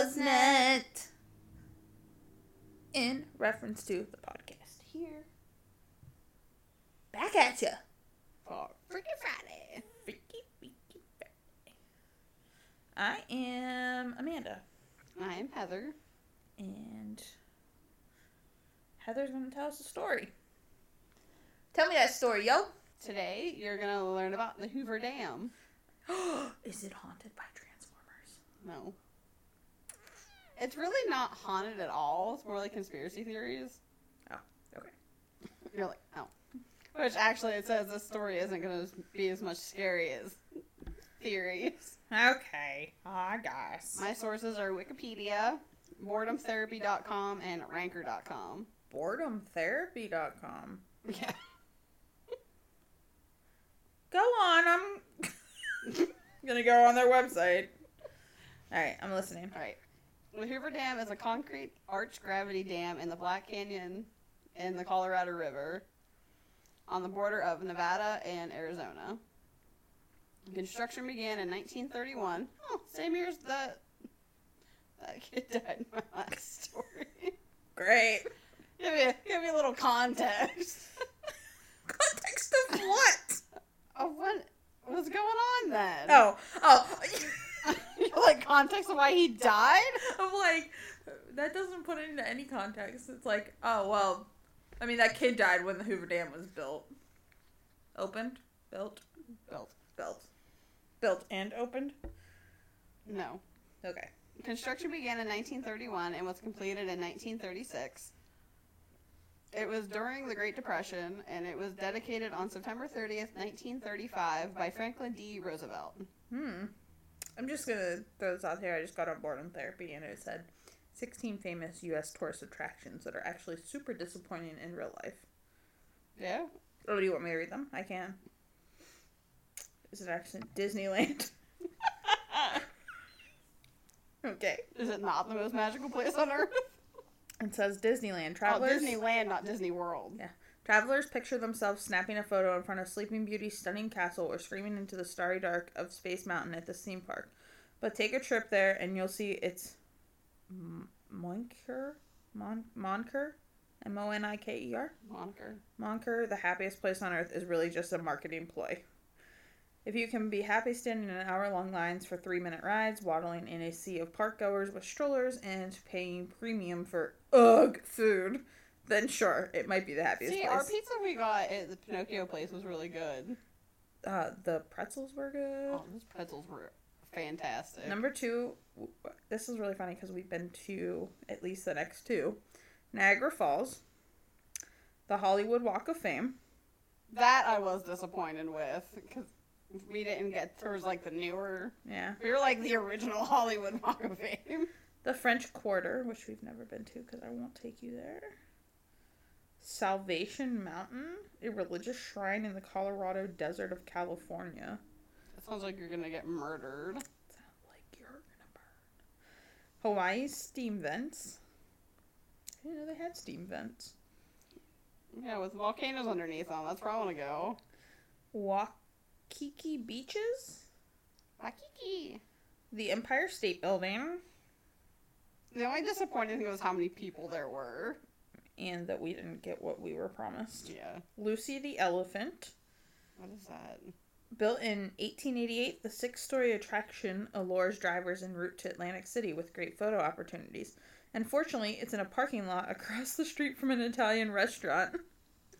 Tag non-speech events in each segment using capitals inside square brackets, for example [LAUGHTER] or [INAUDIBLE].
Buzznet. In reference to the podcast here. Back at ya. For Freaky Friday. Freaky, freaky Friday. I am Amanda. I'm Heather. And Heather's going to tell us a story. Tell me that story, yo. Today you're gonna learn about the Hoover Dam. [GASPS] Is it haunted by Transformers? No. It's really not haunted at all. It's more like conspiracy theories. Oh, okay. [LAUGHS] You're like, oh. Which actually it says this story isn't gonna be as much scary as theories. Okay, oh, I guess. My sources are Wikipedia, boredomtherapy.com, and ranker.com. Boredomtherapy.com. Yeah. [LAUGHS] Go on, I'm [LAUGHS] gonna go on their website. Alright, I'm listening. All right. The Hoover Dam is a concrete arch gravity dam in the Black Canyon in the Colorado River on the border of Nevada and Arizona. Construction began in 1931. Oh, same year as the that kid died in my last story. Great. give me give me a little context Context of what? of what was going on then. Oh, oh. [LAUGHS] [LAUGHS] like context of why he died. I'm like, that doesn't put it into any context. It's like, oh, well, I mean, that kid died when the Hoover Dam was built. Opened? Built? Built. Built. Built and opened? No. Okay. Construction began in 1931 and was completed in 1936. It was during the Great Depression and it was dedicated on September 30th, 1935 by Franklin D. Roosevelt. Hmm. I'm just gonna throw this out here. I just got on boredom therapy and it said 16 famous U.S. tourist attractions that are actually super disappointing in real life. Yeah. Oh, do you want me to read them? I can. Is it actually Disneyland? [LAUGHS] okay. Is it not the most magical place on earth? It says Disneyland. Oh, Travelers. Disneyland, not Disney World. Yeah. Travelers picture themselves snapping a photo in front of Sleeping Beauty's stunning castle or screaming into the starry dark of Space Mountain at the theme park. But take a trip there and you'll see it's Monker? Mon- Monker? M O N I K E R? Moniker. Monker, the happiest place on earth, is really just a marketing ploy. If you can be happy standing in hour long lines for three minute rides, waddling in a sea of park goers with strollers, and paying premium for ugh food, then sure, it might be the happiest See, place. our pizza we got at the Pinocchio place was really good. uh, the pretzels were good. Oh, those pretzels were fantastic. Number two, this is really funny because we've been to at least the next two Niagara Falls, the Hollywood Walk of Fame. That I was disappointed with because we didn't get towards like the newer. Yeah. We were like the original Hollywood Walk of Fame. The French Quarter, which we've never been to because I won't take you there. Salvation Mountain, a religious shrine in the Colorado desert of California. That sounds like you're gonna get murdered. Sounds like you're gonna burn. Hawaii's steam vents. I didn't know they had steam vents. Yeah, with volcanoes underneath them. That's where I want to go. Waikiki beaches. Waikiki. The Empire State Building. The only disappointing thing was how many people there were. And that we didn't get what we were promised. Yeah. Lucy the Elephant. What is that? Built in 1888, the six story attraction allures drivers en route to Atlantic City with great photo opportunities. Unfortunately, it's in a parking lot across the street from an Italian restaurant. [LAUGHS]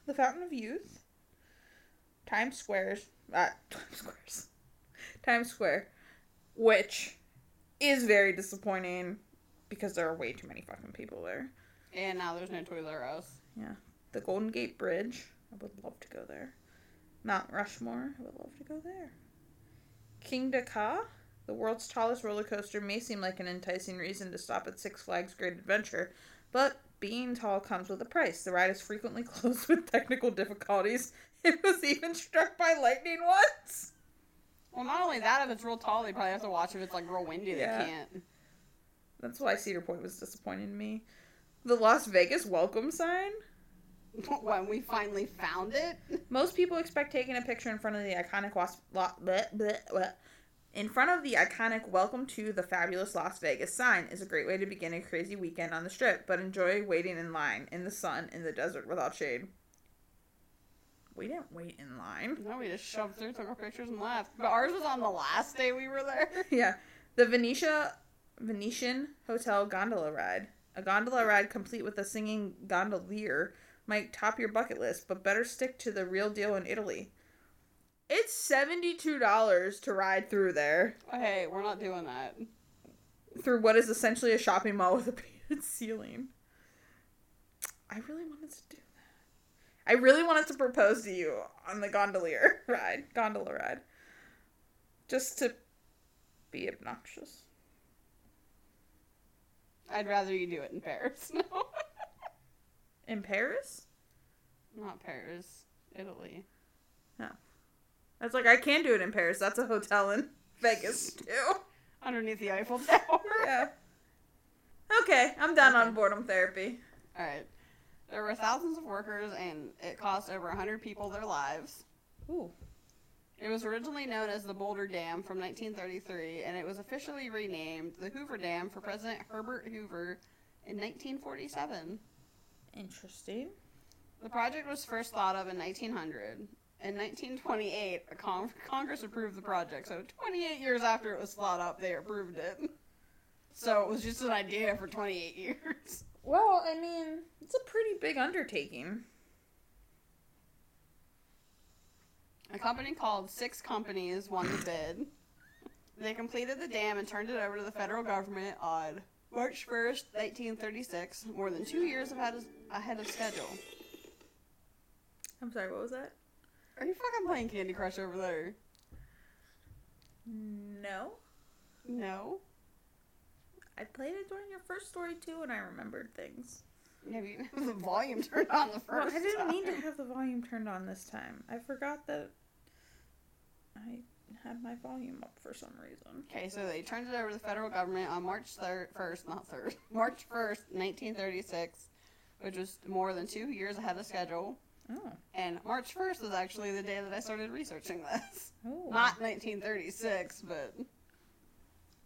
The Fountain of Youth. Times Squares. Uh, [LAUGHS] Times Squares. Times Square. Which is very disappointing because there are way too many fucking people there. And now there's no Toys R Us. The Golden Gate Bridge. I would love to go there. Mount Rushmore. I would love to go there. Kingda Ka. The world's tallest roller coaster may seem like an enticing reason to stop at Six Flags Great Adventure, but being tall comes with a price. The ride is frequently [LAUGHS] closed with technical difficulties. It was even struck by lightning once. Well, not only that, if it's real tall, they probably have to watch if it's like real windy. Yeah. They can't. That's why Cedar Point was disappointing to me. The Las Vegas welcome sign. [LAUGHS] when we finally found it. Most people expect taking a picture in front of the iconic was- lo- bleh, bleh, bleh, In front of the iconic Welcome to the Fabulous Las Vegas sign is a great way to begin a crazy weekend on the strip, but enjoy waiting in line, in the sun, in the desert without shade. We didn't wait in line. No, we just shoved through, took our pictures, and left. But ours was on the last day we were there. [LAUGHS] yeah. The Venetia Venetian Hotel gondola ride. A gondola ride complete with a singing gondolier might top your bucket list, but better stick to the real deal in Italy. It's $72 to ride through there. Hey, we're not doing that. Through what is essentially a shopping mall with a painted [LAUGHS] ceiling. I really wanted to do that. I really wanted to propose to you on the gondolier [LAUGHS] ride, gondola ride. Just to be obnoxious. I'd rather you do it in Paris. [LAUGHS] No. In Paris? Not Paris, Italy. Yeah. That's like I can do it in Paris. That's a hotel in [LAUGHS] Vegas [LAUGHS] too. Underneath the Eiffel Tower. Yeah. Okay, I'm done Okay. on boredom therapy. Alright. There were thousands of workers, and it cost over 100 people their lives. Ooh. It was originally known as the Boulder Dam from 1933, and it was officially renamed the Hoover Dam for President Herbert Hoover in 1947. Interesting. The project was first thought of in 1900. In 1928, a con- Congress approved the project, so 28 years after it was thought up, they approved it. So it was just an idea for 28 years. Well, I mean, it's a pretty big undertaking. A company called Six Companies won the bid. They completed the dam and turned it over to the federal government on March 1st, 1936, more than two years ahead of, schedule. I'm sorry, what was that? Are you fucking playing Candy Crush over there? No. No. I played it during your first story too, and I remembered things. Have you [LAUGHS] have the volume turned on the Well, first I didn't time? need to have the volume turned on this time. I forgot that I had my volume up for some reason. Okay, so they turned it over to the federal government on March 3rd, 1st, not 3rd, [LAUGHS] March 1st, 1936, which was more than two years ahead of schedule. Oh. And March 1st was actually the day that I started researching this. Oh. Not 1936, but.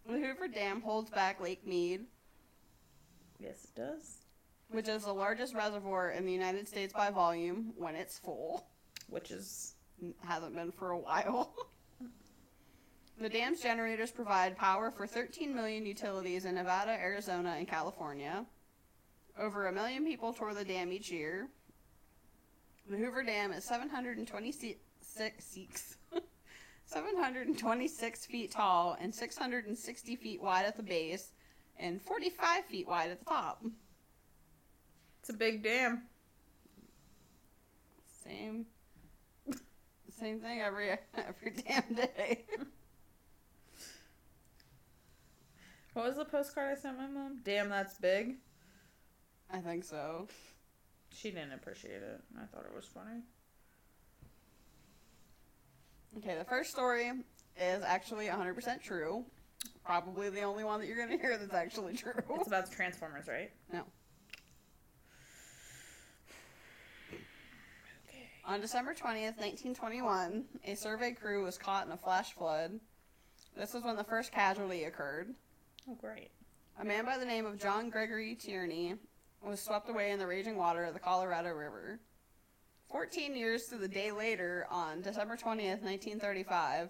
The Hoover Dam holds back Lake Mead, Yes, it does. which is the largest reservoir in the United States by volume when it's full. Which is Hasn't been for a while. [LAUGHS] the dam's generators provide power for 13 million utilities in Nevada, Arizona, and California. Over a million people tour the dam each year. The Hoover Dam is 726 six- [LAUGHS] 726 feet tall and 660 feet wide at the base and 45 feet wide at the top. it's a big dam. Same same thing every [LAUGHS] every damn day. What was the postcard I sent my mom? Damn, that's big. I think so. She didn't appreciate it. I thought it was funny. Okay, the first story is actually 100% true. Probably the only one that you're going to hear that's actually true. It's about the Transformers, right? No. On December 20th, 1921, a survey crew was caught in a flash flood. This was when the first casualty occurred. Oh, great. A man by the name of John Gregory Tierney was swept away in the raging water of the Colorado River. Fourteen years to the day later, on December 20th, 1935,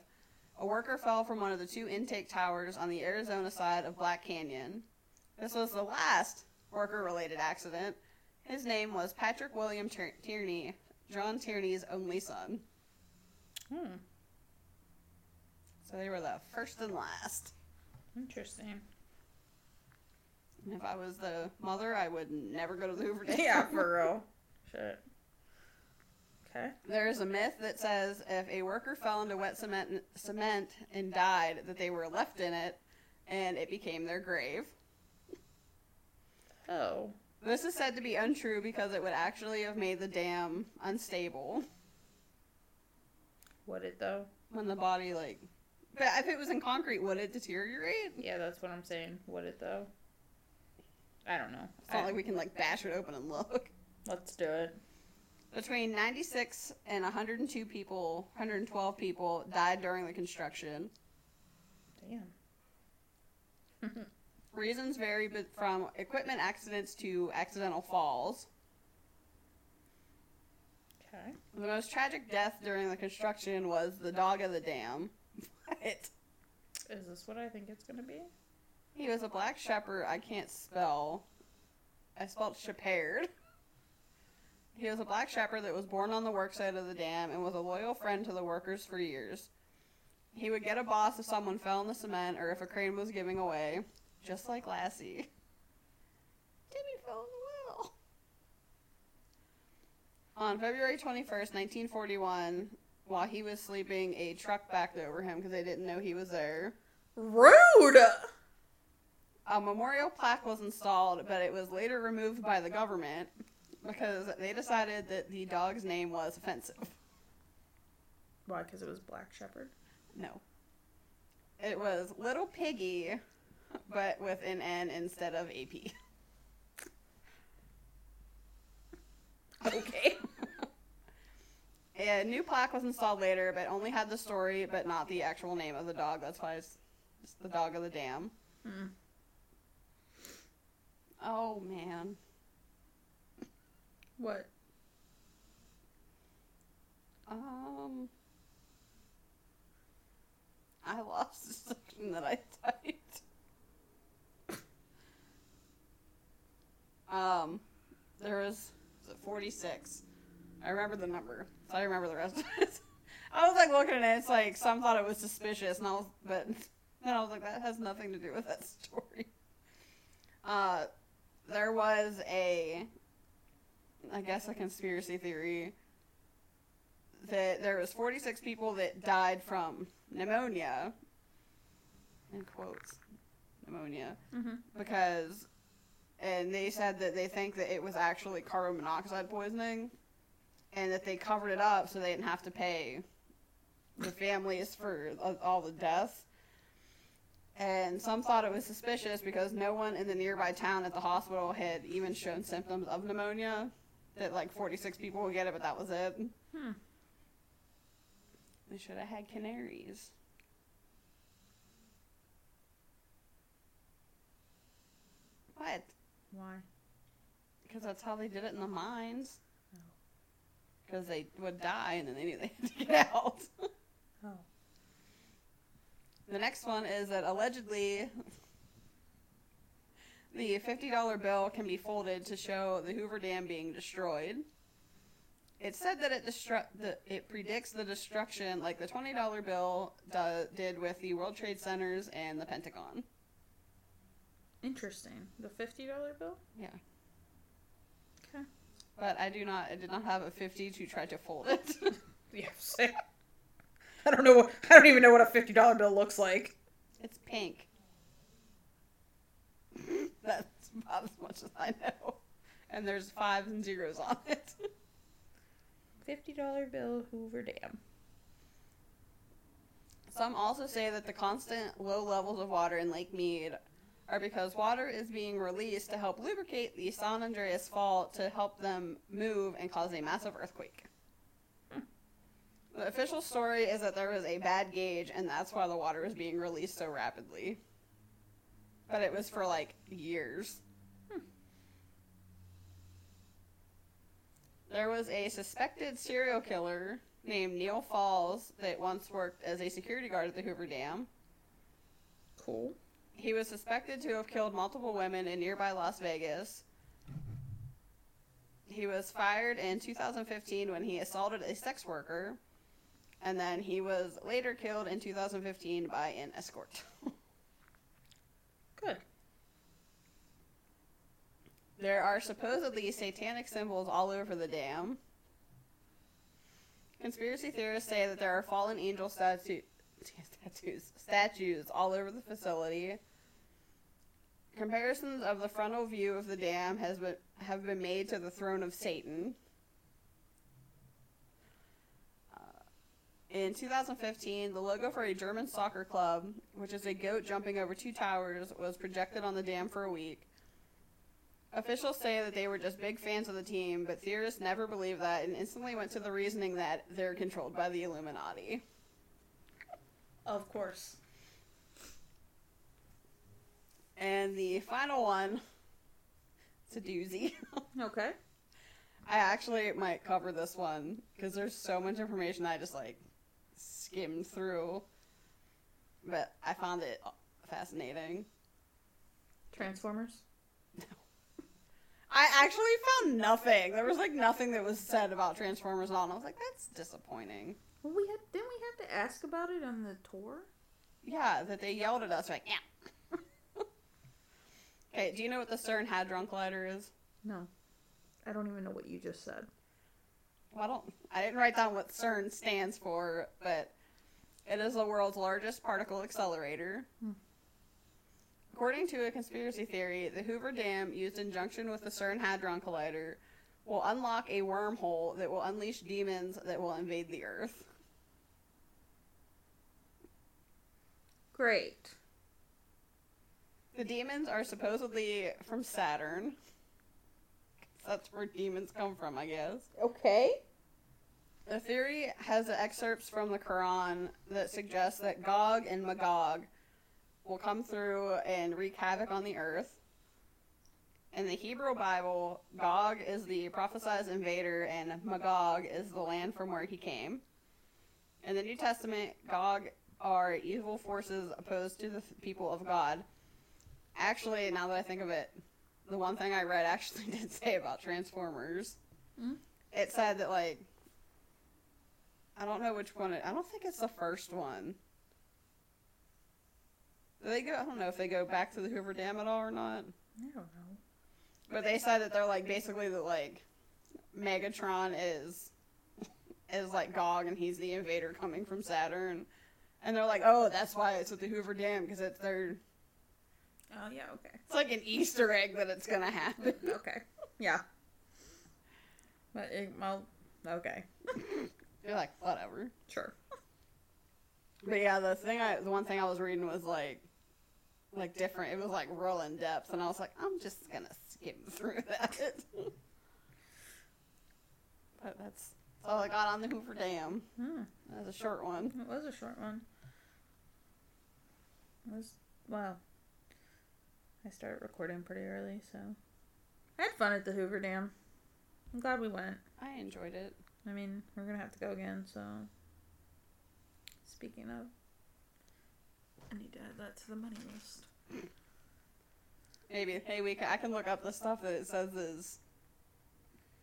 a worker fell from one of the two intake towers on the Arizona side of Black Canyon. This was the last worker related accident. His name was Patrick William Tierney, John Tierney's only son. Hmm. So they were the first and last. Interesting. And if I was the mother, I would never go to the Hoover Dam. yeah, for [LAUGHS] real. Shit. Okay. There is a myth that says if a worker fell into wet cement, cement and died, that they were left in it, and it became their grave. Oh. This is said to be untrue because it would actually have made the dam unstable Would it though? when the body like. But if it was in concrete, would it deteriorate? Yeah, that's what I'm saying. Would it though? I don't know. It's not I- like we can like bash it open and look. Let's do it. Between 96 and 102 people, 112 people died during the construction. Damn. [LAUGHS] Reasons vary but from equipment accidents to accidental falls. Okay. The most tragic death during the construction was the dog of the dam. [LAUGHS] What? Is this what I think it's gonna be? He was a black shepherd I can't spell. I spelled shepherd. He was a black shepherd that was born on the worksite of the dam and was a loyal friend to the workers for years. He would get a boss if someone fell in the cement or if a crane was giving away, just like Lassie. Timmy fell in the well. On February 21st, 1941, while he was sleeping, a truck backed over him because they didn't know he was there. Rude. A memorial plaque was installed, but it was later removed by the government because they decided that the dog's name was offensive. Why? Because it was Black Shepherd. No. It was Little Piggy, but with an N instead of AP. Okay. [LAUGHS] A new plaque was installed later, but only had the story, but not the actual name of the dog. That's why it's, the dog of the dam. Hmm. Oh, man. What? Um, I lost the [LAUGHS] section that I typed. Um, there was, was it 46? I remember the number, so I remember the rest of it. [LAUGHS] I was like looking at it, it's like some thought it was suspicious, and I was, but [LAUGHS] then I was like, that has nothing to do with that story. Uh, there was a, I guess a conspiracy theory that there was 46 people that died from pneumonia in quotes pneumonia Mm-hmm. because and they said that they think that it was actually carbon monoxide poisoning and that they covered it up so they didn't have to pay the families for all the deaths and some thought it was suspicious because no one in the nearby town at the hospital had even shown symptoms of pneumonia that like 46 people would get it but that was it Hmm. they should have had canaries. What? Why? Because that's how they did it in the mines. Because they would die and then they knew they had to get [LAUGHS] out. Oh. [LAUGHS] the next one is that allegedly the $50 bill can be folded to show the Hoover Dam being destroyed. It said that it destru- that it predicts the destruction like the $20 bill do- did with the World Trade Centers and the Pentagon. Interesting. The fifty dollar bill. Yeah. Okay. But I do not I did not have a 50 to try to fold it. [LAUGHS] Yeah. Sick. I don't know. What, I don't even know what a fifty dollar bill looks like. it's pink. [LAUGHS] That's about as much as I know. And there's fives and zeros on it. Fifty dollar bill, Hoover Dam. Some also say that the constant low levels of water in Lake Mead are because water is being released to help lubricate the San Andreas Fault to help them move and cause a massive earthquake. The official story is that there was a bad gauge and that's why the water was being released so rapidly. But it was for like years. There was a suspected serial killer named Neal Falls that once worked as a security guard at the Hoover Dam. Cool. He was suspected to have killed multiple women in nearby Las Vegas. He was fired in 2015 when he assaulted a sex worker, and then he was later killed in 2015 by an escort. [LAUGHS] Good. There are supposedly satanic symbols all over the dam. Conspiracy theorists say that there are fallen angel statu- statues statues all over the facility. Comparisons of the frontal view of the dam has been have been made to the throne of Satan. Uh, In 2015, the logo for a German soccer club, which is a goat jumping over two towers, was projected on the dam for a week. Officials say that they were just big fans of the team, but theorists never believed that and instantly went to the reasoning that they're controlled by the Illuminati. Of course. And the final one, it's a doozy. [LAUGHS] Okay. I actually might cover this one because there's so much information I just like skimmed through, but I found it fascinating. Transformers. No. I actually found nothing. There was like nothing that was said about Transformers at all, and I was like, that's disappointing. Well, we had didn't we have to ask about it on the tour? Yeah, that they yelled at us like, yeah. [LAUGHS] okay, do you know what the CERN Hadron Collider is? No, I don't even know what you just said. Well, I don't. I didn't write down what CERN stands for, but it is the world's largest particle accelerator. Hmm. According to a conspiracy theory, the Hoover Dam, used in junction with the CERN Hadron Collider, will unlock a wormhole that will unleash demons that will invade the Earth. Great. The demons are supposedly from Saturn. That's where demons come from, I guess. Okay. The theory has excerpts from the Quran that suggest that Gog and Magog will come through and wreak havoc on the earth. In the Hebrew Bible, Gog is the prophesied invader and Magog is the land from where he came. In the New Testament, Gog are evil forces opposed to the people of God. Actually, now that I think of it, the one thing I read [LAUGHS] actually did say about Transformers. Hmm? It said that, like, I don't know which one. It, I don't think it's the first one. Do they go? I don't know if they go back to the Hoover Dam at all or not. I don't know. But they said that they're like basically that like Megatron is is like Gog and he's the invader coming from Saturn, and they're like, oh, that's why it's at the Hoover Dam because it's their Oh yeah. Okay. it's like an Easter egg that it's gonna happen. [LAUGHS] okay. Yeah. But it, well, okay. [LAUGHS] You're like whatever. Sure. But yeah, the thing I the one thing I was reading was like like different. It was like real in depth, and I was like, I'm just gonna skim through [LAUGHS] that. but that's, that's all I got on the Hoover Dam. Hmm. That was a short one. It was a short one. It was well. I started recording pretty early, so I had fun at the Hoover Dam. I'm glad we went. I enjoyed it. I mean, we're gonna have to go again, so. Speaking of, I need to add that to the money list. Maybe hey, we can, I can look up the stuff that it says is.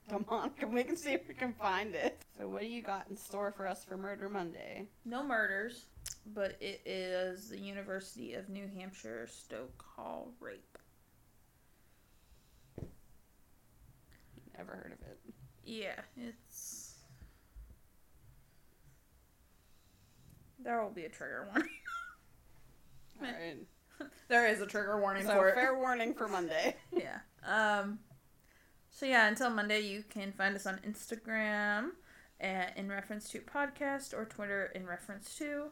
Come on, can [LAUGHS] we can see if we can find it. So what do you got in store for us for Murder Monday? No murders, but it is the University of New Hampshire Stoke Hall rape. Never heard of it. Yeah, it's. There will be a trigger warning. [LAUGHS] All right. [LAUGHS] there is a trigger warning So for it. fair warning for Monday. [LAUGHS] yeah. Um. So yeah, until Monday, you can find us on Instagram at in reference to podcast or Twitter in reference to.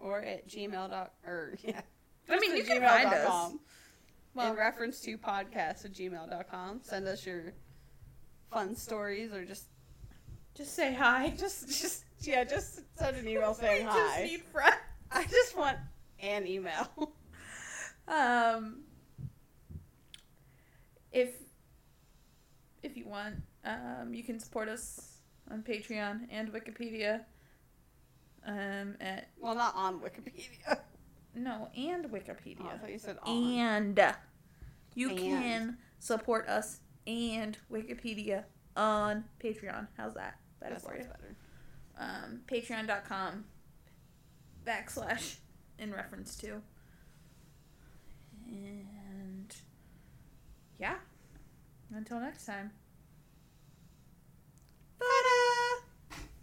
Or at gmail dot or [LAUGHS] yeah. I mean, you can find us. in Well, reference to podcast at gmail.com. Send us your fun stories or just just say hi. [LAUGHS] just just yeah, just send an email [LAUGHS] saying hi. just need friends. I just want an email. Um, if if you want, um, you can support us on Patreon and Wikipedia. Um, at well, not on Wikipedia. no, and Oh, I Wikipedia, thought you said on. and you And. can support us and Wikipedia on Patreon. How's that? Better that for you. better. Um, Patreon.com backslash in reference to. And yeah, until next time.